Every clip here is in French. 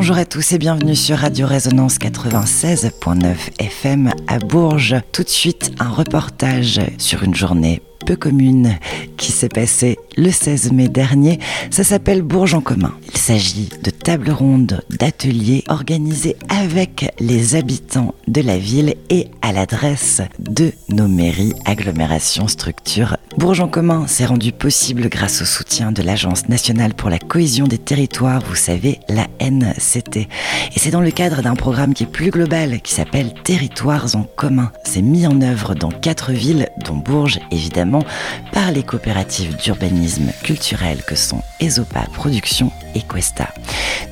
Bonjour à tous et bienvenue sur Radio Résonance 96.9 FM à Bourges. Tout de suite, un reportage sur une journée peu commune qui s'est passée le 16 mai dernier. Ça s'appelle Bourges en commun. Il s'agit de tables rondes, d'ateliers organisés avec les habitants de la ville et à l'adresse de nos mairies, agglomérations, structures. Bourges en commun s'est rendu possible grâce au soutien de l'Agence nationale pour la cohésion des territoires, vous savez, la NCT. Et c'est dans le cadre d'un programme qui est plus global, qui s'appelle Territoires en commun. C'est mis en œuvre dans quatre villes, dont Bourges évidemment, par les coopératives d'urbanisme culturel que sont Esopa Production et Questa.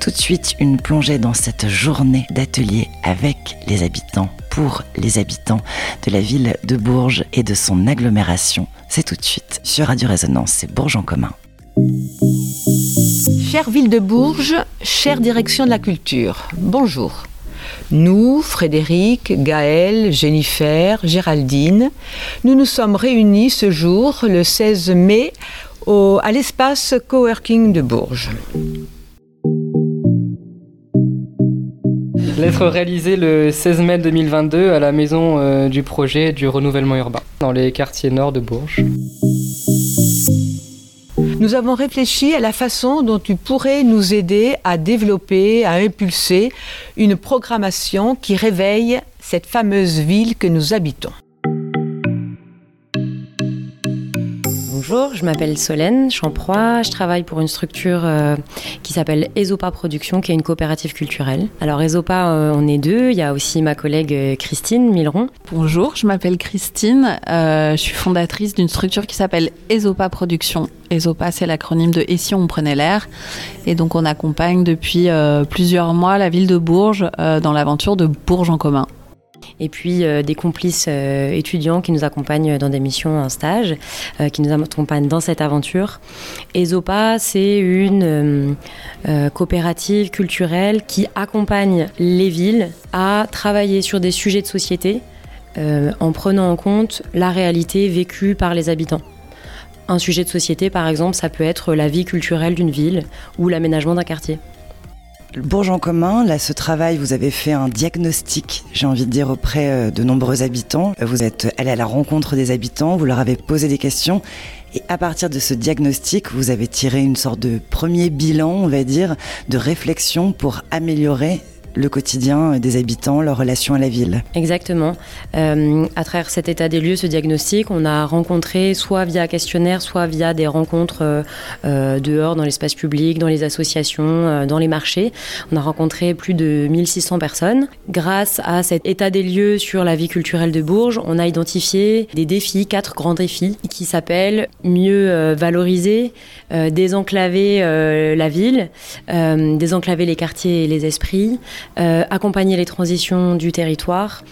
Tout de suite, une plongée dans cette journée d'atelier avec les habitants, pour les habitants de la ville de Bourges et de son agglomération. C'est tout de suite sur Radio Résonance, c'est Bourges en commun. Chère ville de Bourges, chère direction de la culture, bonjour. Nous, Frédéric, Gaël, Jennifer, Géraldine, nous nous sommes réunis ce jour, le 16 mai, au, à l'espace coworking de Bourges. Lettre réalisée le 16 mai 2022 à la maison euh, du projet du renouvellement urbain, dans les quartiers nord de Bourges. Nous avons réfléchi à la façon dont tu pourrais nous aider à développer, à impulser une programmation qui réveille cette fameuse ville que nous habitons. Bonjour, je m'appelle Solène Champroy, je travaille pour une structure euh, qui s'appelle Esopa Production, qui est une coopérative culturelle. Alors Esopa, euh, on est deux, il y a aussi ma collègue euh, Christine Milleron. Bonjour, je m'appelle Christine, je suis fondatrice d'une structure qui s'appelle Esopa Production. Esopa, c'est l'acronyme de Et si on prenait l'air Et donc on accompagne depuis plusieurs mois la ville de Bourges dans l'aventure de Bourges en commun et puis euh, des complices euh, étudiants qui nous accompagnent dans des missions en stage, euh, qui nous accompagnent dans cette aventure. ESOPA, c'est une coopérative culturelle qui accompagne les villes à travailler sur des sujets de société en prenant en compte la réalité vécue par les habitants. Un sujet de société, par exemple, ça peut être la vie culturelle d'une ville ou l'aménagement d'un quartier. Bourges en commun, là, ce travail, vous avez fait un diagnostic, j'ai envie de dire, auprès euh, de nombreux habitants. Vous êtes allé à la rencontre des habitants, vous leur avez posé des questions. Et à partir de ce diagnostic, vous avez tiré une sorte de premier bilan, on va dire, de réflexion pour améliorer le quotidien des habitants, leur relation à la ville. Exactement. Euh, à travers cet état des lieux, ce diagnostic, on a rencontré soit via questionnaire, soit via des rencontres euh, euh, dehors, dans l'espace public, dans les associations, dans les marchés. On a rencontré plus de 1600 personnes. Grâce à cet état des lieux sur la vie culturelle de Bourges, on a identifié des défis, quatre grands défis, qui s'appellent mieux valoriser, désenclaver la ville, désenclaver les quartiers et les esprits, accompagner les transitions du territoire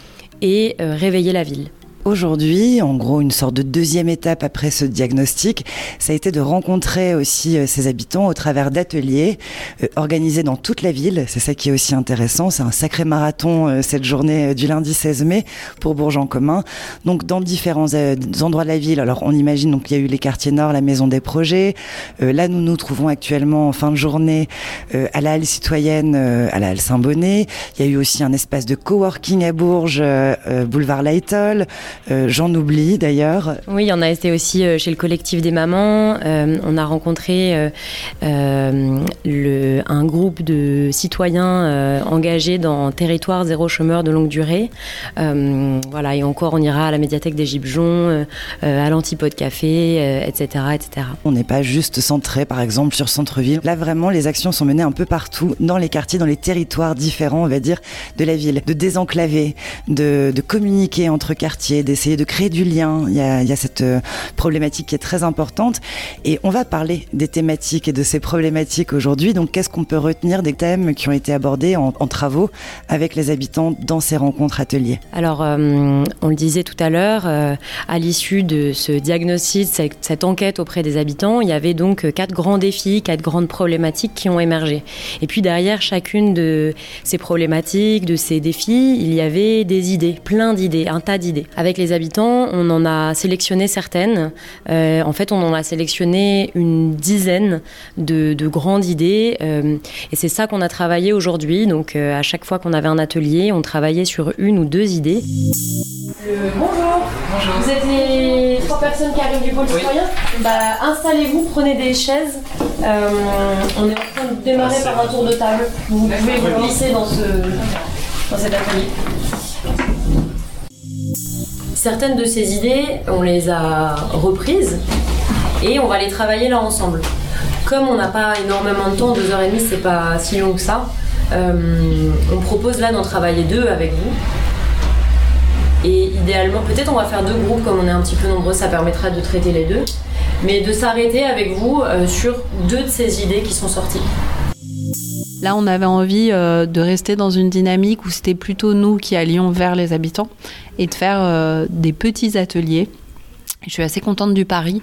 et euh, réveiller la ville. Aujourd'hui, en gros, une sorte de deuxième étape après ce diagnostic, ça a été de rencontrer aussi euh, ces habitants au travers d'ateliers euh, organisés dans toute la ville. C'est ça qui est aussi intéressant. C'est un sacré marathon euh, cette journée du lundi 16 mai pour Bourges en commun. Donc, dans différents endroits de la ville. Alors, on imagine donc il y a eu les quartiers nord, la maison des projets. là, nous nous trouvons actuellement en fin de journée à la halle citoyenne, à la halle Saint-Bonnet. Il y a eu aussi un espace de coworking à Bourges, boulevard Laetol. Euh, j'en oublie d'ailleurs. Oui, on a été aussi euh, chez le collectif des mamans. Euh, on a rencontré le, un groupe de citoyens engagés dans Territoire zéro chômeur de longue durée. voilà, et encore, on ira à la médiathèque des Gibjons, à l'Antipode Café, etc., etc. On n'est pas juste centré, par exemple, sur centre-ville. Là, vraiment, les actions sont menées un peu partout, dans les quartiers, dans les territoires différents, on va dire, de la ville. De désenclaver, de, de communiquer entre quartiers, d'essayer de créer du lien. Il y a, cette euh, problématique qui est très importante. Et on va parler des thématiques et de ces problématiques aujourd'hui. Donc, qu'est-ce qu'on peut retenir des thèmes qui ont été abordés en, travaux avec les habitants dans ces rencontres ateliers? Alors, euh, on le disait tout à l'heure, euh, à l'issue de ce diagnostic, cette, cette, enquête auprès des habitants, il y avait donc quatre grands défis, quatre grandes problématiques qui ont émergé. Et puis derrière chacune de ces problématiques, de ces défis, il y avait des idées, plein d'idées, un tas d'idées. Avec les habitants, on en a sélectionné certaines. Euh, en fait, on en a sélectionné une dizaine de, de grandes idées. Euh, et c'est ça qu'on a travaillé aujourd'hui. Donc, euh, à chaque fois qu'on avait un atelier, on travaillait sur une ou deux idées. bonjour. bonjour. Vous êtes les trois personnes qui arrivent du pôle citoyen bah, Installez-vous, prenez des chaises. Euh, on est en train de démarrer par un tour de table. Vous pouvez vous glisser dans, ce, dans cet atelier. Certaines de ces idées, on les a reprises et on va les travailler là ensemble. Comme on n'a pas énormément de temps, deux heures et demie, c'est pas si long que ça. euh, on propose là d'en travailler deux avec vous. Et idéalement, peut-être on va faire deux groupes comme on est un petit peu nombreux, ça permettra de traiter les deux. Mais de s'arrêter avec vous euh, sur deux de ces idées qui sont sorties. Là, on avait envie euh, de rester dans une dynamique où c'était plutôt nous qui allions vers les habitants et de faire euh, des petits ateliers. Je suis assez contente du pari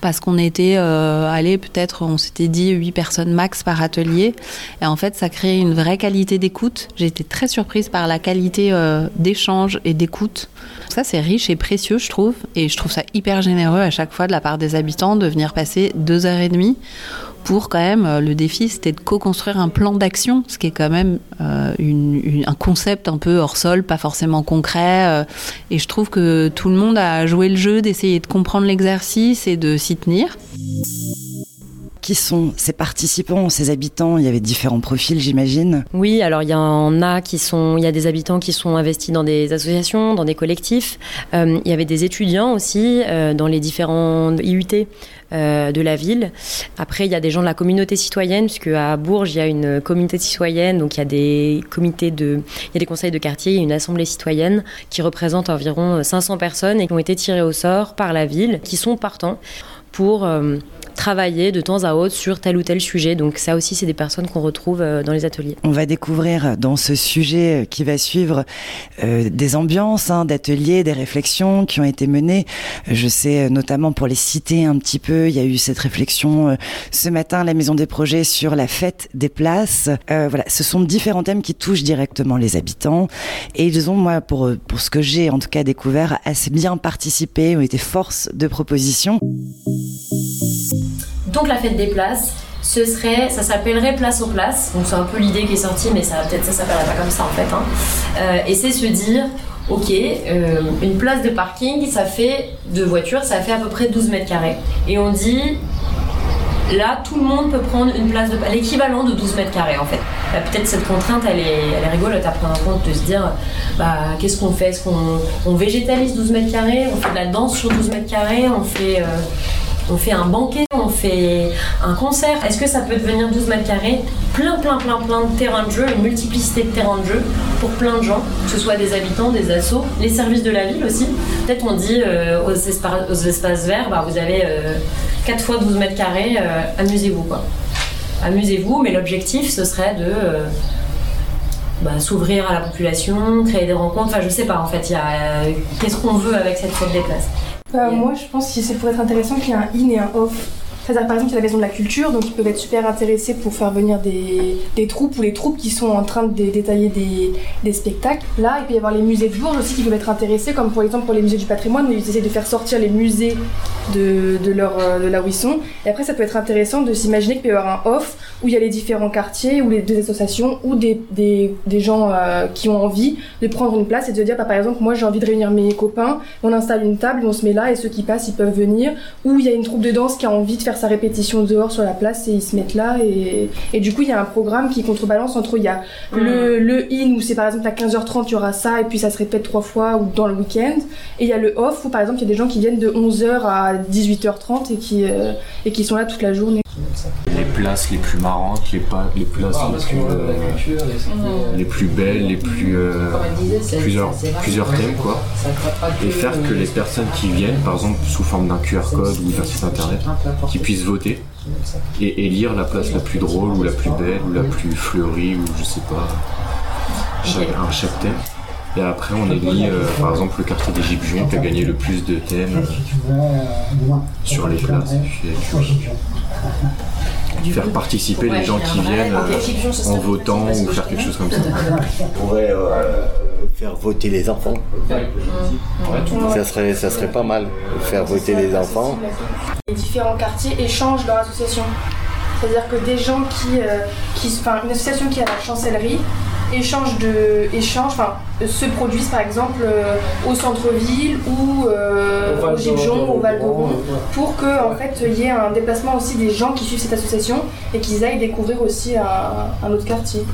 parce qu'on était euh, allé peut-être, on s'était dit 8 personnes max par atelier. Et en fait, ça crée une vraie qualité d'écoute. J'ai été très surprise par la qualité d'échange et d'écoute. Ça, c'est riche et précieux, je trouve. Et je trouve ça hyper généreux à chaque fois de la part des habitants de venir passer deux heures et demie pour quand même, euh, le défi, c'était de co-construire un plan d'action, ce qui est quand même euh, un concept un peu hors sol, pas forcément concret. Euh, et je trouve que tout le monde a joué le jeu d'essayer de comprendre l'exercice et de s'y tenir. Qui sont ces participants, ces habitants? Il y avait différents profils, j'imagine. Oui, alors il y en a qui sont, il y a des habitants qui sont investis dans des associations, dans des collectifs. Euh, il y avait des étudiants aussi euh, dans les différents IUT euh, de la ville. Après, il y a des gens de la communauté citoyenne, puisque à Bourges, il y a une communauté citoyenne, donc il y a des comités de, il y a des conseils de quartier, il y a une assemblée citoyenne qui représente environ 500 personnes et qui ont été tirées au sort par la ville, qui sont partants pour travailler de temps à autre sur tel ou tel sujet. Donc ça aussi, c'est des personnes qu'on retrouve euh, dans les ateliers. On va découvrir dans ce sujet qui va suivre euh, des ambiances hein, d'ateliers, des réflexions qui ont été menées. Je sais notamment pour les citer un petit peu, il y a eu cette réflexion euh, ce matin à la Maison des Projets sur la fête des places. Euh, voilà, ce sont différents thèmes qui touchent directement les habitants et ils ont, moi, pour, pour ce que j'ai en tout cas découvert, assez bien participé, ont été force de proposition. Donc la fête des places, ce serait, ça s'appellerait place aux places. Donc c'est un peu l'idée qui est sortie, mais ça peut-être ça s'appellerait pas comme ça en fait. Hein. Euh, et c'est se dire, ok, euh, une place de parking, ça fait de voitures, ça fait à peu près 12 mètres carrés. Et on dit, là tout le monde peut prendre une place de l'équivalent de 12 mètres carrés en fait. Bah, Peut-être cette contrainte elle est, elle est rigolote à prendre en compte de se dire bah, qu'est-ce qu'on fait? Est-ce qu'on on végétalise 12 mètres carrés? On fait de la danse sur 12 mètres carrés? On fait. euh, on fait un banquet, on fait un concert. Est-ce que ça peut devenir 12 mètres carrés? Plein, plein, plein, plein de terrains de jeu, une multiplicité de terrains de jeu pour plein de gens, que ce soit des habitants, des assos, les services de la ville aussi. Peut-être on dit euh, aux, espa- aux espaces verts, bah, vous avez euh, 4 fois 12 mètres carrés, euh, amusez-vous quoi. Amusez-vous, mais l'objectif ce serait de euh, bah, s'ouvrir à la population, créer des rencontres. Enfin, je sais pas en fait, a euh, qu'est-ce qu'on veut avec cette fête des places? Bah, moi, je pense que c'est pour être intéressant qu'il y ait un in et un off. C'est-à-dire, par exemple, il y a la maison de la culture, donc ils peuvent être super intéressés pour faire venir des, des troupes ou les troupes qui sont en train de dé- détailler des, des spectacles. Là, il peut y avoir les musées de Bourges aussi qui peuvent être intéressés, comme pour exemple pour les musées du patrimoine, ils essaient de faire sortir les musées de, leur, euh, de là où ils sont. Et après, ça peut être intéressant de s'imaginer qu'il peut y avoir un off où il y a les différents quartiers, ou les deux associations, ou des, des, des gens euh, qui ont envie de prendre une place et de dire, bah, par exemple, moi j'ai envie de réunir mes copains, on installe une table, on se met là et ceux qui passent, ils peuvent venir. Ou il y a une troupe de danse qui a envie de faire sa répétition dehors sur la place et ils se mettent là. Et, et du coup, il y a un programme qui contrebalance entre, il y a le, le in où c'est par exemple à 15h30, il y aura ça et puis ça se répète trois fois ou dans le week-end. Et il y a le off où par exemple, il y a des gens qui viennent de 11h à 18h30 et qui, euh, et qui sont là toute la journée. Les places les plus marrantes, les, pa- les places les plus, euh, les plus belles, les plus euh, plusieurs, plusieurs thèmes quoi, et faire que les personnes qui viennent, par exemple sous forme d'un QR code ou d'un site internet, qui puissent voter et élire la place la plus drôle ou la plus belle ou la plus fleurie ou je sais pas, chaque, un chaque thème. Et après on élit euh, par exemple le quartier des Gibjons qui a gagné le plus de thèmes sur les places. Et puis, faire participer les gens qui viennent euh, en votant ou faire quelque chose comme ça. On pourrait euh, faire voter les enfants. Ça serait, ça serait pas mal, faire voter les enfants. Les différents quartiers échangent leur association. C'est-à-dire que des gens qui, euh, qui, enfin, une association qui a la chancellerie échange de, échange, enfin, se produisent par exemple euh, au centre-ville ou euh, au, Gibjon, au Val d'Oron, pour que en fait il y ait un déplacement aussi des gens qui suivent cette association et qu'ils aillent découvrir aussi un, autre quartier.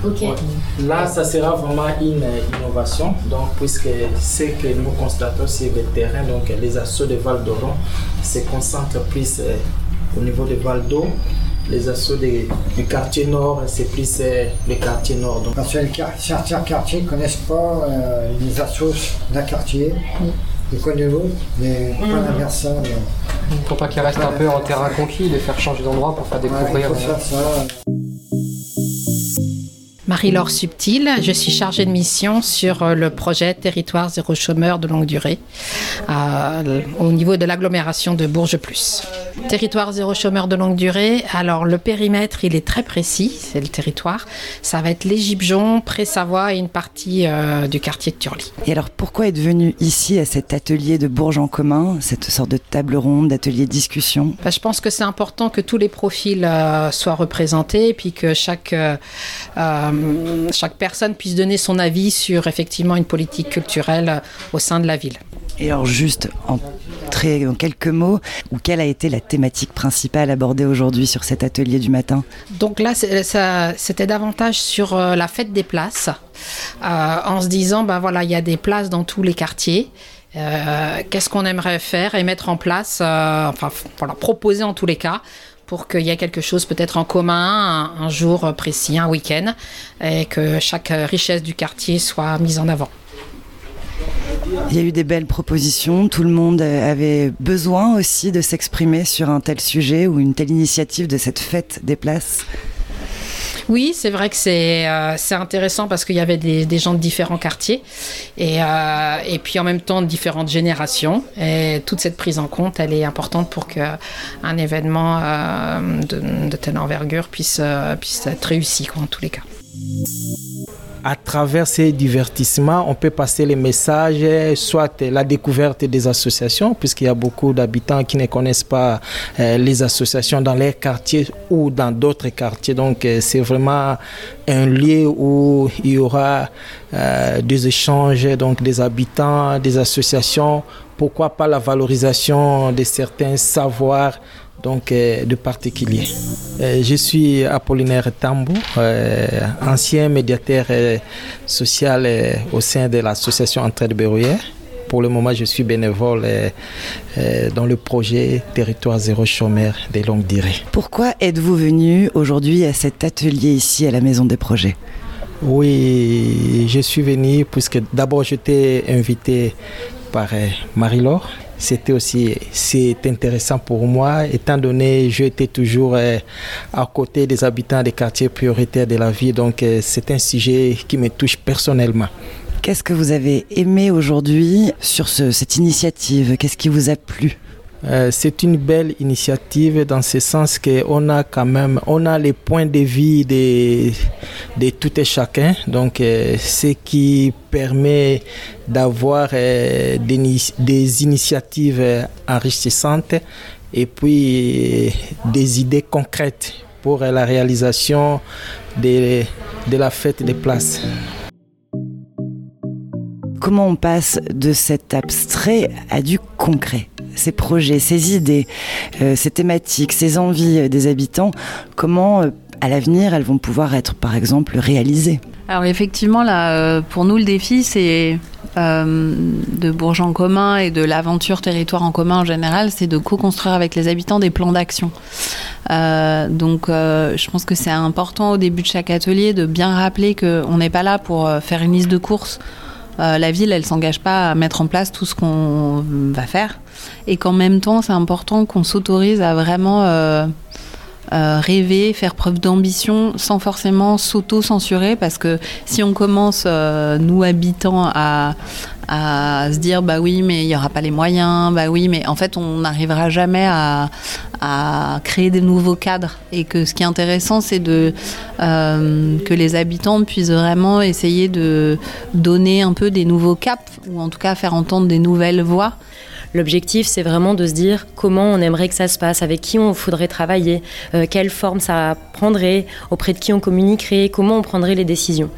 Là, ça sera vraiment une innovation, donc puisque ce que nous constatons sur le terrain, donc les assauts de Val d'Oron se concentrent plus au niveau de Val d'Oron les assauts du quartier nord, c'est plus euh, le quartier nord. Donc. Parce que certains quartiers ne connaissent pas euh, les assauts d'un quartier. Ils connaissent l'autre, mais pas mm. l'inverse. Il ne faut pas qu'ils restent un peu en terrain conquis, les faire changer d'endroit pour faire découvrir. Marie-Laure Subtil, je suis chargée de mission sur euh, le projet Territoire zéro chômeur de longue durée au niveau de l'agglomération de Bourges Plus. Territoire zéro chômeur de longue durée, alors le périmètre il est très précis, c'est le territoire. Ça va être l'Égyption, Pré-Savoie et une partie euh, du quartier de Turly. Et alors pourquoi être venu ici à cet atelier de Bourges en commun, cette sorte de table ronde, d'atelier de discussion? Bah, Je pense que c'est important que tous les profils euh, soient représentés et puis que chaque euh, chaque personne puisse donner son avis sur effectivement une politique culturelle au sein de la ville. Et alors juste en, en quelques mots, quelle a été la thématique principale abordée aujourd'hui sur cet atelier du matin? Donc là, c'était davantage sur euh, la fête des places, euh, en se disant, ben voilà, il y a des places dans tous les quartiers. Qu'est-ce qu'on aimerait faire et mettre en place, enfin proposer en tous les cas pour qu'il y ait quelque chose peut-être en commun un, jour précis, un week-end, et que chaque richesse du quartier soit mise en avant. Il y a eu des belles propositions, tout le monde avait besoin aussi de s'exprimer sur un tel sujet ou une telle initiative de cette fête des places. Oui, c'est vrai que c'est euh, intéressant parce qu'il y avait des, gens de différents quartiers et, euh, et puis en même temps de différentes générations. Et toute cette prise en compte, elle est importante pour qu'un événement euh, de, telle envergure puisse, puisse être réussi quoi, en tous les cas à travers ces divertissements, on peut passer les messages, soit la découverte des associations, puisqu'il y a beaucoup d'habitants qui ne connaissent pas euh, les associations dans leurs quartiers ou dans d'autres quartiers. Donc euh, c'est vraiment un lieu où il y aura euh, des échanges, donc des habitants, des associations. Pourquoi pas la valorisation de certains savoirs donc euh, de particulier. Euh, je suis Apollinaire Tambou, euh, ancien médiateur social au sein de l'association Entraide Berruyère. Pour le moment, je suis bénévole dans le projet Territoire zéro chômeur des longues durées. Pourquoi êtes-vous venu aujourd'hui à cet atelier ici à la Maison des Projets? Oui, je suis venu puisque d'abord j'étais invité par Marie-Laure c'était aussi c'est intéressant pour moi, étant donné j'étais toujours euh, à côté des habitants des quartiers prioritaires de la ville. Donc euh, c'est un sujet qui me touche personnellement. Qu'est-ce que vous avez aimé aujourd'hui sur cette initiative? Qu'est-ce qui vous a plu? Euh, c'est une belle initiative dans ce sens qu'on a quand même on a les points de vie de, tout et chacun donc euh, ce qui permet d'avoir euh, des, initiatives enrichissantes et puis des idées concrètes pour la réalisation de la fête des places. Comment on passe de cet abstrait à du concret? Ces projets, ces idées, euh, ces thématiques, ces envies des habitants, comment euh, à l'avenir elles vont pouvoir être par exemple réalisées? Alors effectivement, euh, pour nous, le défi, c'est de Bourges en commun et de l'aventure territoire en commun en général, c'est de co-construire avec les habitants des plans d'action. donc je pense que c'est important au début de chaque atelier de bien rappeler qu'on n'est pas là pour faire une liste de courses. La ville, elle s'engage pas à mettre en place tout ce qu'on va faire. Et qu'en même temps, c'est important qu'on s'autorise à vraiment euh, rêver, faire preuve d'ambition sans forcément s'auto-censurer parce que si on commence, nous habitants, à, se dire bah oui mais il n'y aura pas les moyens, bah oui mais en fait on n'arrivera jamais à, à, créer des nouveaux cadres. Et que ce qui est intéressant c'est de euh, que les habitants puissent vraiment essayer de donner un peu des nouveaux caps ou en tout cas faire entendre des nouvelles voix L'objectif, c'est vraiment de se dire comment on aimerait que ça se passe, avec qui on faudrait travailler, euh, quelle forme ça prendrait, auprès de qui on communiquerait, comment on prendrait les décisions.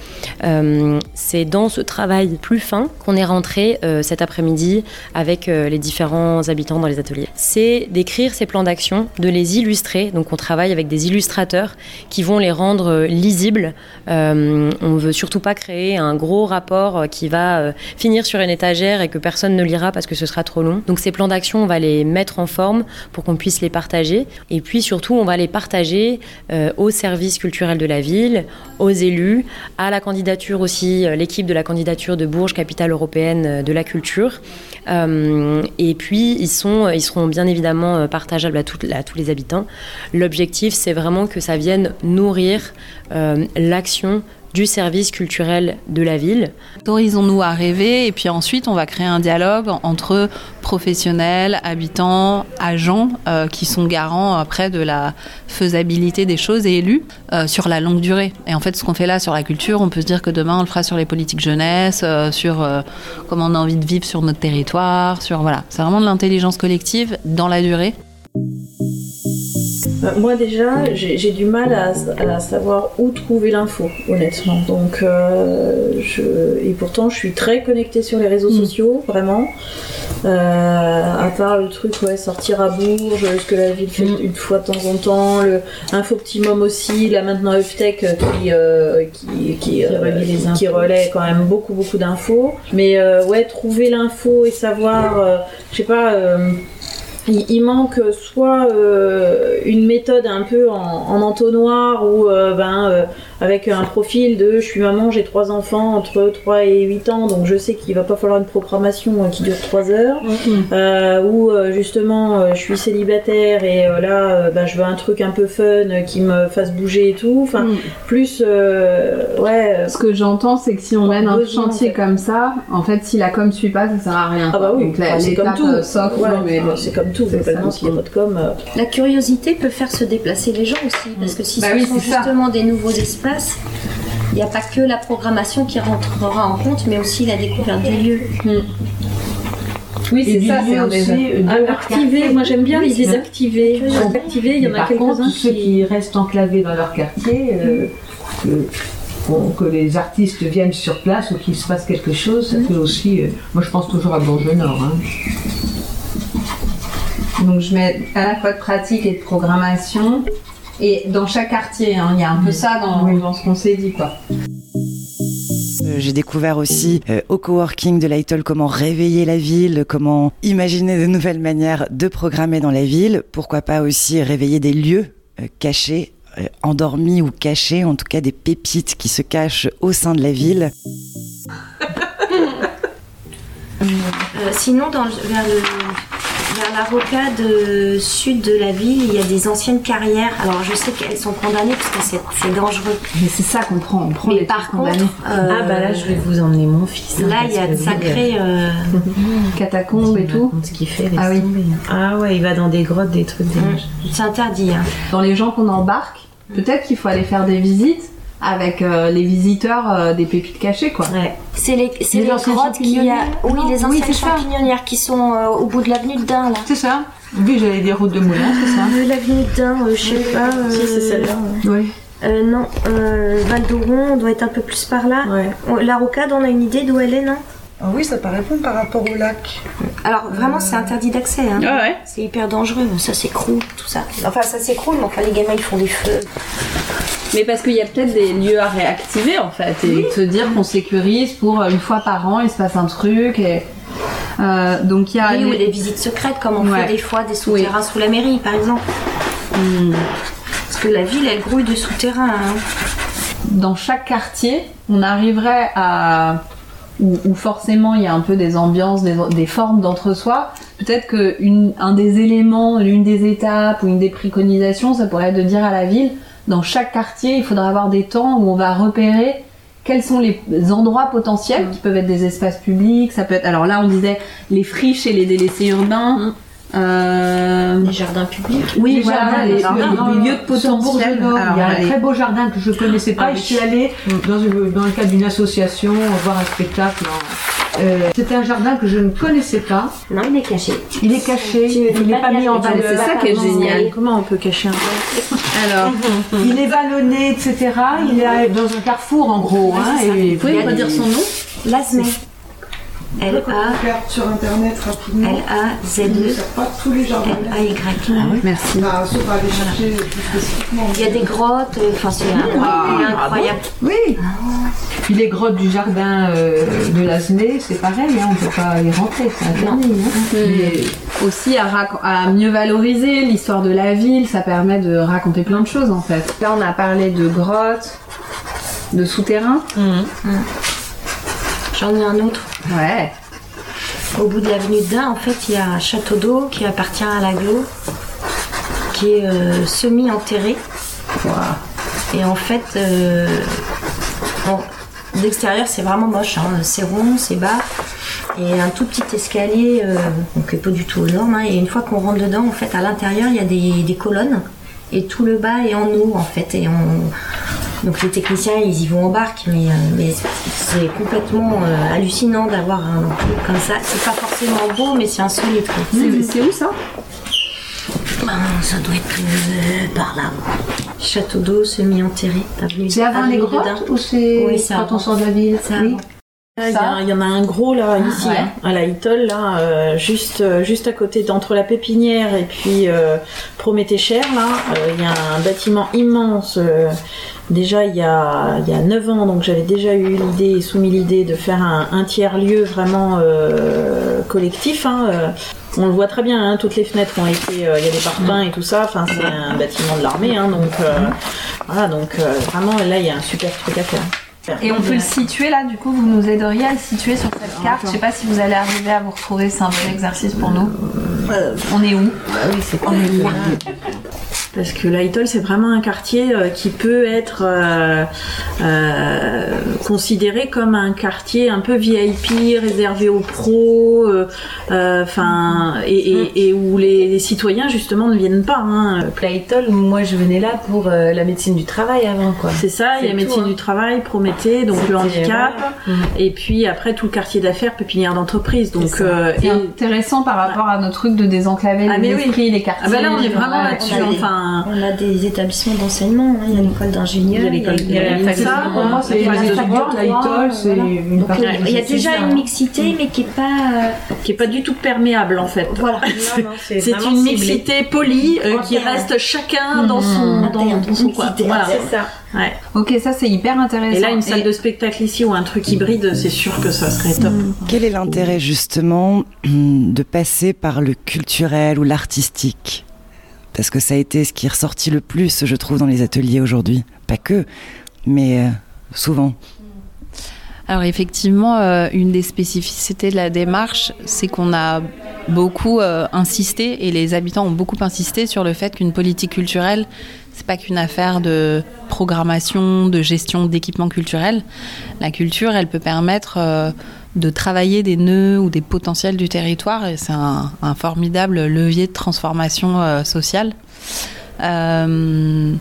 Euh, c'est dans ce travail plus fin qu'on est rentré euh, cet après-midi avec les différents habitants dans les ateliers. C'est d'écrire ces plans d'action, de les illustrer. Donc on travaille avec des illustrateurs qui vont les rendre lisibles. on veut surtout pas créer un gros rapport qui va finir sur une étagère et que personne ne lira parce que ce sera trop long. Donc ces plans d'action, on va les mettre en forme pour qu'on puisse les partager. Et puis surtout, on va les partager euh, aux services culturels de la ville, aux élus, à la candidature aussi, euh, l'équipe de la candidature de Bourges, capitale européenne euh, de la culture. et puis, ils, sont, ils seront bien évidemment partageables à tous les habitants. L'objectif, c'est vraiment que ça vienne nourrir l'action du service culturel de la ville. Autorisons-nous à rêver et puis ensuite on va créer un dialogue entre professionnels, habitants, agents euh, qui sont garants après de la faisabilité des choses et élus euh, sur la longue durée. Et en fait ce qu'on fait là sur la culture, on peut se dire que demain on le fera sur les politiques jeunesse, euh, sur comment on a envie de vivre sur notre territoire, sur voilà, c'est vraiment de l'intelligence collective dans la durée. Euh, moi déjà, j'ai du mal à, savoir où trouver l'info, honnêtement. Donc, euh, je, et pourtant, je suis très connectée sur les réseaux mm. sociaux, vraiment. Euh, à part le truc, ouais, sortir à Bourges, ce que la ville fait mm. une fois de temps en temps, le Infoptimum aussi, là maintenant Uptech qui, qui, qui, qui, relaie quand même beaucoup, beaucoup d'infos. Mais ouais, trouver l'info et savoir, je sais pas il, manque soit euh, une méthode un peu en, entonnoir ou euh, ben, euh, avec un profil de je suis maman, j'ai trois enfants entre 3 et 8 ans, donc je sais qu'il va pas falloir une programmation qui dure 3 heures, ou justement je suis célibataire et là ben, je veux un truc un peu fun qui me fasse bouger et tout. Enfin, mm. plus ouais. Ce que j'entends, c'est que si on mène un chantier comme ça, en fait, si la com suit pas, ça sert à rien. Ah bah oui, c'est comme tout. c'est comme tout. Euh. La curiosité peut faire se déplacer les gens aussi, parce que si bah ce sont justement des nouveaux espaces, il n'y a pas que la programmation qui rentrera en compte, mais aussi la découverte des lieux. Hmm. Oui, c'est ça, c'est aussi activer. Moi, j'aime bien les désactiver. Activer, il y en a quelques-uns qui... ceux qui restent enclavés dans leur quartier, euh, que, les artistes viennent sur place ou qu'il se passe quelque chose, ça fait aussi. Euh, moi, je pense toujours à Bourges Nord. Hein. Donc je mets à la fois de pratique et de programmation. Et dans chaque quartier, hein, il y a un peu ça dans, ce qu'on s'est dit. quoi. Euh, j'ai découvert aussi euh, au coworking de Lightol comment réveiller la ville, comment imaginer de nouvelles manières de programmer dans la ville. Pourquoi pas aussi réveiller des lieux euh, cachés, endormis ou cachés, en tout cas des pépites qui se cachent au sein de la ville. sinon, dans vers le vers la rocade sud de la ville, il y a des anciennes carrières. Alors je sais qu'elles sont condamnées parce que c'est dangereux. Mais c'est ça qu'on prend, on prend Mais par contre, euh, ah bah là je vais vous emmener mon fils. Hein, là il y a de sacrés euh, catacombes et tout. Ce qu'il fait. Ah oui. Ah ouais, il va dans des grottes, des trucs. Mmh. C'est interdit. Hein. Dans les gens qu'on embarque, peut-être qu'il faut aller faire des visites avec euh, les visiteurs euh, des pépites cachées quoi. C'est les, les, les grottes qui a oui les anciennes champignonnières qui sont euh, au bout de l'avenue de Dain là. C'est ça. Oui, j'allais dire route de Moulin, c'est ça. l'avenue de Dain, je sais pas. Si c'est celle-là. Oui. non, Val d'Oron, on doit être un peu plus par là. La rocade, on a une idée d'où elle est, non? Ah oui, ça paraît bon par rapport au lac. Alors vraiment, c'est interdit d'accès. Hein. Ah ouais. C'est hyper dangereux. Ça s'écroule, tout ça. Enfin, ça s'écroule, mais enfin, les gamins ils font des feux. Mais parce qu'il y a peut-être des lieux à réactiver en fait et se dire qu'on sécurise pour une fois par an, il se passe un truc et. Euh, donc il y a oui, ou des visites secrètes comme on fait des fois des souterrains sous la mairie par exemple. Hmm. Parce que la ville elle grouille de souterrains. Hein. Dans chaque quartier, on arriverait à où, forcément il y a un peu des ambiances, des, formes d'entre-soi, peut-être qu'un des éléments, l'une des étapes ou une des préconisations, ça pourrait être de dire à la ville, dans chaque quartier, il faudra avoir des temps où on va repérer quels sont les endroits potentiels qui peuvent être des espaces publics, ça peut être alors là on disait les friches et les délaissés urbains, mm. Euh... Les jardins publics. Oui, les voilà, les, lieux de potentiel. il y a un très beau jardin que je connaissais pas. Ah, je suis allée dans, dans le cadre d'une association voir un spectacle. Euh, C'était un jardin que je ne connaissais pas. Non, il est caché. Il est caché. il n'est pas mis en valeur. C'est ça qui est génial. Comment on peut cacher un jardin Alors, il est vallonné, etc. Il est dans un carrefour en gros. Hein, et, vous pouvez me dire son nom? Lasmé. L A sur internet rapidement. L A Z E pas tous les jardins. L A Y. Ah oui. Merci. Bah, sauf à aller chercher plus spécifiquement. Il y a des grottes. euh, Enfin, c'est incroyable. incroyable. Oui. Puis les grottes du jardin euh, de Lasmé, c'est pareil. Hein, on peut pas y rentrer, c'est interdit. Hein. Mais aussi à, mieux valoriser l'histoire de la ville, ça permet de raconter plein de choses en fait. Là, on a parlé de grottes, de souterrains. J'en ai un autre. Ouais. Au bout de l'avenue Dain, en fait, il y a un château d'eau qui appartient à l'aglo, qui est euh, semi-enterré. Et en fait, euh, bon, d'extérieur, c'est vraiment moche. hein. C'est rond, c'est bas. Et un tout petit escalier, euh, donc pas du tout aux normes. hein. Et une fois qu'on rentre dedans, en fait, à l'intérieur, il y a des, des colonnes. Et tout le bas est en eau, en fait. Et on... Donc les techniciens, ils y vont en barque, mais, euh, mais c'est complètement euh, hallucinant d'avoir un truc comme ça. C'est pas forcément beau, mais c'est insolite. quoi. C'est c'est où ça? Ben, ça doit être euh, par là. Château d'eau semi-enterré. C'est avant les grottes ou c'est Oui, quand on sort de la ville? Là, Il y, en a un gros là ici ouais. hein, à la Hitol là euh, juste euh, juste à côté d'entre la pépinière et puis euh, Prométhée-Cher là euh, il y a un bâtiment immense déjà il y a il y a 9 ans donc j'avais déjà eu l'idée et soumis l'idée de faire un, un tiers lieu vraiment collectif hein, on le voit très bien hein, toutes les fenêtres ont été euh, il y a des parpaings et tout ça enfin c'est un bâtiment de l'armée hein, donc euh, voilà donc euh, vraiment là il y a un super truc à faire Et on peut le situer là, du coup, vous nous aideriez à le situer sur cette carte? Je sais pas si vous allez arriver à vous retrouver, c'est un bon exercice pour nous. On est où? oui, c'est on est là. Parce que la Hitol, c'est vraiment un quartier euh, qui peut être euh, euh, considéré comme un quartier un peu VIP, réservé aux pros, euh, euh, enfin, et, et- et où les, les citoyens justement ne viennent pas. Hein. La Hitol, moi je venais là pour euh, la médecine du travail avant quoi. C'est ça, il y a médecine hein. du travail, Prométhée, donc le handicap, voilà. et puis après tout le quartier d'affaires, pépinière d'entreprise. Donc, C'est euh, intéressant par rapport à nos trucs de désenclaver Ah, les mais oui. esprits, les quartiers. Ah bah là, on est vraiment là-dessus. Enfin, On a des établissements d'enseignement, hein. il y a l'école d'ingénieur, Il y a l'école- il y a la fac de il y a une déjà une mixité, mais qui est pas. qui est pas du tout perméable en fait. Voilà. C'est- une mixité polie euh, qui reste chacun dans Mhm. son dans, dans son coin. Voilà. c'est ça. Ouais. Ok, ça c'est hyper intéressant. Et là, une salle Et- de spectacle ici ou un truc hybride, c'est sûr que ça serait top. Quel est l'intérêt justement de passer par le culturel ou l'artistique? Parce que ça a été ce qui est ressorti le plus, je trouve, dans les ateliers aujourd'hui. Pas que, mais euh, souvent. Alors effectivement, euh, une des spécificités de la démarche, c'est qu'on a beaucoup euh, insisté et les habitants ont beaucoup insisté sur le fait qu'une politique culturelle, c'est pas qu'une affaire de programmation, de gestion d'équipements culturels. La culture, elle peut permettre de travailler des nœuds ou des potentiels du territoire et c'est un, formidable levier de transformation euh, sociale. Euh,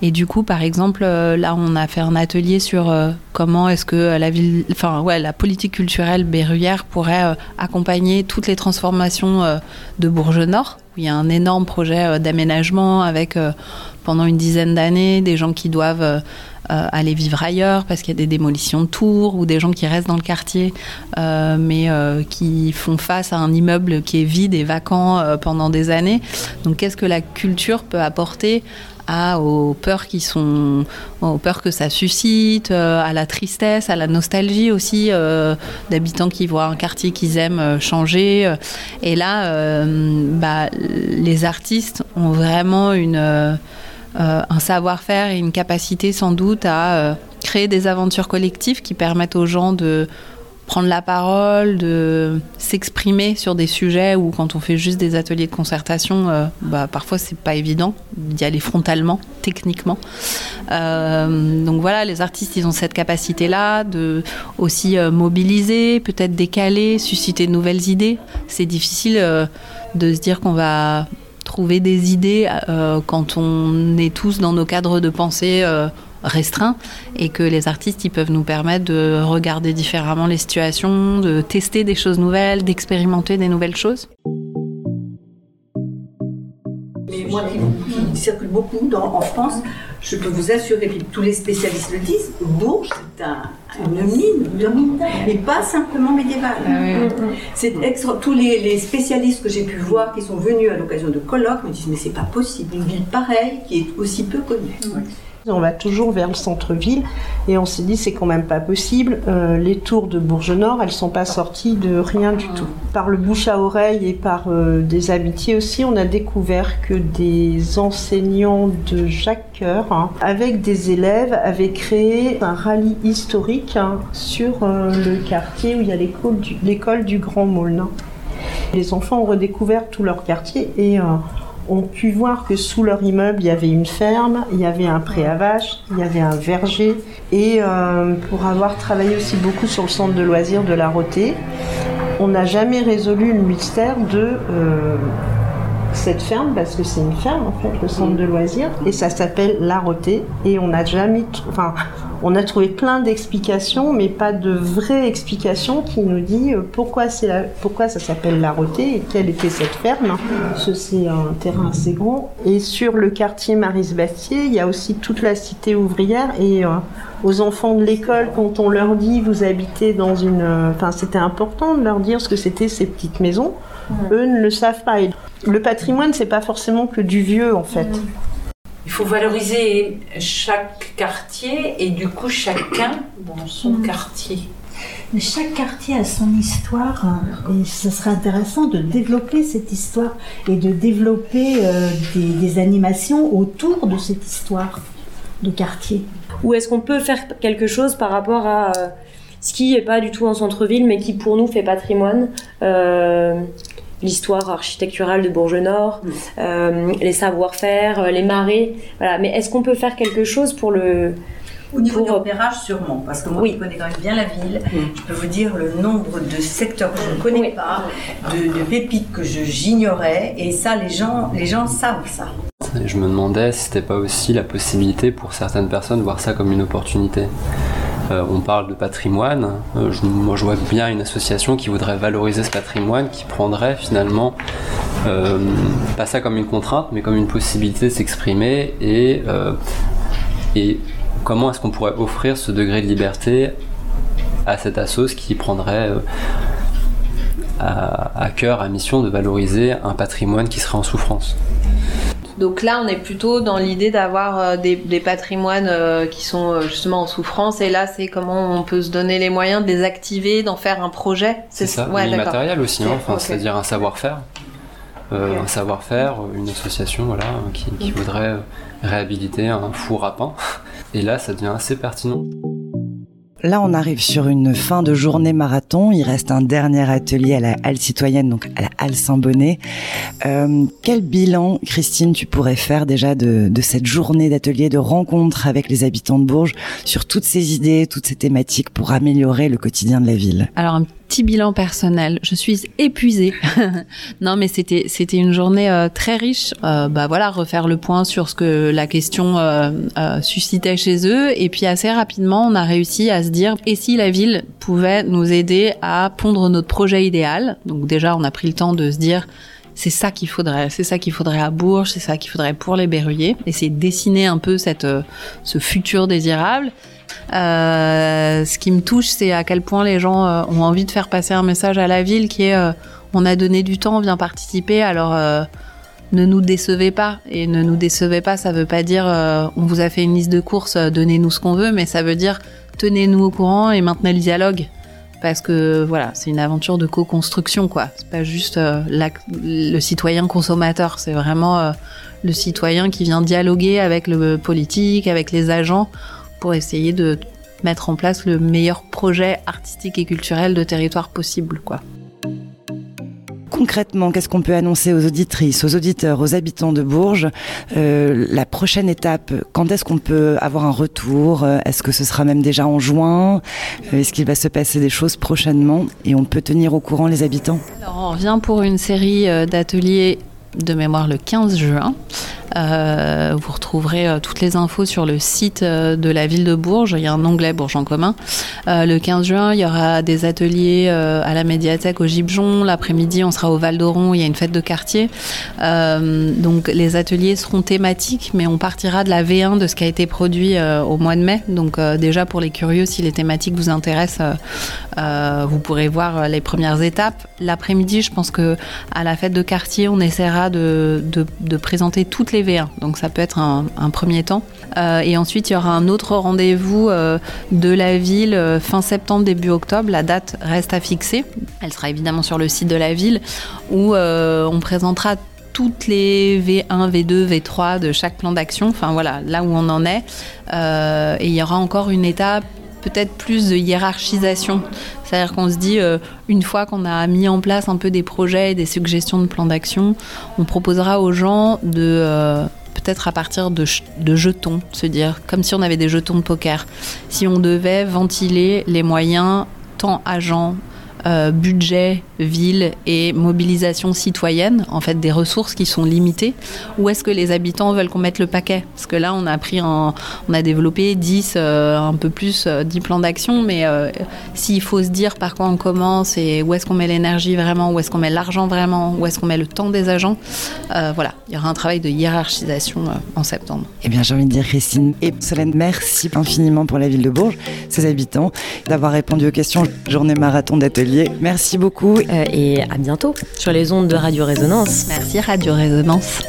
et du coup, par exemple, euh, là, on a fait un atelier sur comment est-ce que la ville, enfin, ouais, la politique culturelle berruyère pourrait accompagner toutes les transformations de Bourges Nord. où Il y a un énorme projet d'aménagement avec pendant une dizaine d'années des gens qui doivent euh, euh, aller vivre ailleurs parce qu'il y a des démolitions de tours ou des gens qui restent dans le quartier euh, mais qui font face à un immeuble qui est vide et vacant pendant des années. Donc qu'est-ce que la culture peut apporter aux peurs qui sont aux peurs que ça suscite, euh, à la tristesse, à la nostalgie aussi euh, d'habitants qui voient un quartier qu'ils aiment euh, changer. Et là, bah, les artistes ont vraiment une un savoir-faire et une capacité sans doute à créer des aventures collectives qui permettent aux gens de prendre la parole, de s'exprimer sur des sujets où quand on fait juste des ateliers de concertation, euh, bah, parfois c'est pas évident d'y aller frontalement, techniquement. Euh, donc voilà, les artistes, ils ont cette capacité-là de aussi euh, mobiliser, peut-être décaler, susciter de nouvelles idées. C'est difficile de se dire qu'on va trouver des idées quand on est tous dans nos cadres de pensée restreint et que les artistes ils peuvent nous permettre de regarder différemment les situations, de tester des choses nouvelles, d'expérimenter des nouvelles choses. Mais moi qui, circule beaucoup en France, je peux vous assurer, que tous les spécialistes le disent, Bourges c'est un, une mine, et pas simplement médiévale. Ah c'est extra, tous les, les, spécialistes que j'ai pu voir qui sont venus à l'occasion de colloques me disent mais c'est pas possible, une ville pareille qui est aussi peu connue. On va toujours vers le centre-ville et on s'est dit c'est quand même pas possible. Euh, les tours de Bourges-Nord, elles sont pas sorties de rien du tout. Par le bouche à oreille et par euh, des amitiés aussi, on a découvert que des enseignants de Jacques Coeur, hein, avec des élèves, avaient créé un rallye historique hein, sur euh, le quartier où il y a l'école du, Grand Maulne. Les enfants ont redécouvert tout leur quartier et ont pu voir que sous leur immeuble, il y avait une ferme, il y avait un pré à vaches, il y avait un verger. Et euh, pour avoir travaillé aussi beaucoup sur le centre de loisirs de la Rotée, on n'a jamais résolu le mystère de euh, cette ferme, parce que c'est une ferme en fait, le centre de loisirs, et ça s'appelle La Rotée. Et on n'a jamais, enfin, on a trouvé plein d'explications, mais pas de vraie explication qui nous dit euh, pourquoi, pourquoi ça s'appelle la Rotée et quelle était cette ferme. C'est un terrain assez grand. Et sur le quartier Maris-Bastier, il y a aussi toute la cité ouvrière et euh, aux enfants de l'école, quand on leur dit vous habitez dans une... Euh, enfin, c'était important de leur dire ce que c'était ces petites maisons. Eux ne le savent pas. le patrimoine, c'est pas forcément que du vieux, en fait. Il faut valoriser chaque quartier et du coup chacun dans son mm. quartier. Mais chaque quartier a son histoire hein, et ce serait intéressant de développer cette histoire et de développer euh, des, animations autour de cette histoire de quartier. Ou est-ce qu'on peut faire quelque chose par rapport à euh, ce qui n'est pas du tout en centre-ville mais qui pour nous fait patrimoine euh, l'histoire architecturale de Bourges-Nord, mm. euh, les savoir-faire, euh, les marées. Voilà. Mais est-ce qu'on peut faire quelque chose pour le... Au niveau du repérage, sûrement, parce que moi oui. connais quand même bien la ville, mm. je peux vous dire le nombre de secteurs que je ne connais pas, de, pépites que j'ignorais, et ça, les gens, les gens savent ça. Je me demandais si c'était pas aussi la possibilité pour certaines personnes de voir ça comme une opportunité. Euh, on parle de patrimoine. Euh, moi, je vois bien une association qui voudrait valoriser ce patrimoine, qui prendrait finalement euh, pas ça comme une contrainte, mais comme une possibilité de s'exprimer et, comment est-ce qu'on pourrait offrir ce degré de liberté à cette assoce qui prendrait à cœur, à mission de valoriser un patrimoine qui serait en souffrance. Donc là, on est plutôt dans l'idée d'avoir euh, des, patrimoines euh, qui sont euh, justement en souffrance. Et là, c'est comment on peut se donner les moyens de les activer, d'en faire un projet. C'est ça, ouais, immatériel aussi, hein. enfin, c'est-à-dire un savoir-faire. Un savoir-faire, une association voilà, qui, qui voudrait réhabiliter un four à pain. Et là, ça devient assez pertinent. Là, on arrive sur une fin de journée marathon. Il reste un dernier atelier à la halle citoyenne, donc à la halle Saint-Bonnet. Euh, quel bilan, Christine, tu pourrais faire déjà de, de cette journée d'atelier, de rencontre avec les habitants de Bourges sur toutes ces idées, toutes ces thématiques pour améliorer le quotidien de la ville? Petit bilan personnel. Je suis épuisée. non, mais c'était c'était une journée euh, très riche. Euh, bah voilà, refaire le point sur ce que la question euh, suscitait chez eux, et puis assez rapidement, on a réussi à se dire et si la ville pouvait nous aider à pondre notre projet idéal? Donc déjà, on a pris le temps de se dire c'est ça qu'il faudrait, c'est ça qu'il faudrait à Bourges, c'est ça qu'il faudrait pour les Berruyers, essayer de dessiner un peu cette, ce futur désirable. Euh, ce qui me touche, c'est à quel point les gens euh, ont envie de faire passer un message à la ville qui est euh, on a donné du temps, on vient participer, alors ne nous décevez pas. Et ne nous décevez pas, ça veut pas dire on vous a fait une liste de courses, donnez-nous ce qu'on veut, mais ça veut dire tenez-nous au courant et maintenez le dialogue. Parce que voilà, c'est une aventure de co-construction, quoi. C'est pas juste le citoyen consommateur, c'est vraiment le citoyen qui vient dialoguer avec le politique, avec les agents pour essayer de mettre en place le meilleur projet artistique et culturel de territoire possible, quoi. Concrètement, qu'est-ce qu'on peut annoncer aux auditrices, aux auditeurs, aux habitants de Bourges euh, La prochaine étape, quand est-ce qu'on peut avoir un retour Est-ce que ce sera même déjà en juin Est-ce qu'il va se passer des choses prochainement et on peut tenir au courant les habitants? Alors, on revient pour une série d'ateliers de mémoire le 15 juin. Euh, vous retrouverez euh, toutes les infos sur le site euh, de la ville de Bourges. Il y a un onglet Bourges en commun. le 15 juin, il y aura des ateliers à la médiathèque au Gibjon. L'après-midi, on sera au Val d'Oron. Il y a une fête de quartier. donc les ateliers seront thématiques, mais on partira de la V1 de ce qui a été produit au mois de mai. Donc déjà pour les curieux, si les thématiques vous intéressent, vous pourrez voir les premières étapes. L'après-midi, je pense que à la fête de quartier, on essaiera de, présenter toutes les donc ça peut être un, premier temps. Euh, et ensuite, il y aura un autre rendez-vous euh, de la ville euh, fin septembre, début octobre. La date reste à fixer. Elle sera évidemment sur le site de la ville où on présentera toutes les V1, V2, V3 de chaque plan d'action. Enfin voilà, là où on en est. et il y aura encore une étape peut-être plus de hiérarchisation. C'est-à-dire qu'on se dit, une fois qu'on a mis en place un peu des projets et des suggestions de plans d'action, on proposera aux gens de... peut-être à partir de, jetons, se dire, comme si on avait des jetons de poker, si on devait ventiler les moyens, tant agents, euh, budget, ville et mobilisation citoyenne, en fait des ressources qui sont limitées, ou est-ce que les habitants veulent qu'on mette le paquet? Parce que là, on a pris on a développé 10, euh, un peu plus, 10 euh, plans d'action, mais s'il faut se dire par quoi on commence et où est-ce qu'on met l'énergie vraiment, où est-ce qu'on met l'argent vraiment, où est-ce qu'on met le temps des agents, voilà, il y aura un travail de hiérarchisation en septembre. Eh bien, j'ai envie de dire, Christine et Solène, merci infiniment pour la ville de Bourges, ses habitants, d'avoir répondu aux questions. Journée marathon d'atelier Merci beaucoup. Euh, et à bientôt sur les ondes de Radio Résonance. Merci Radio Résonance.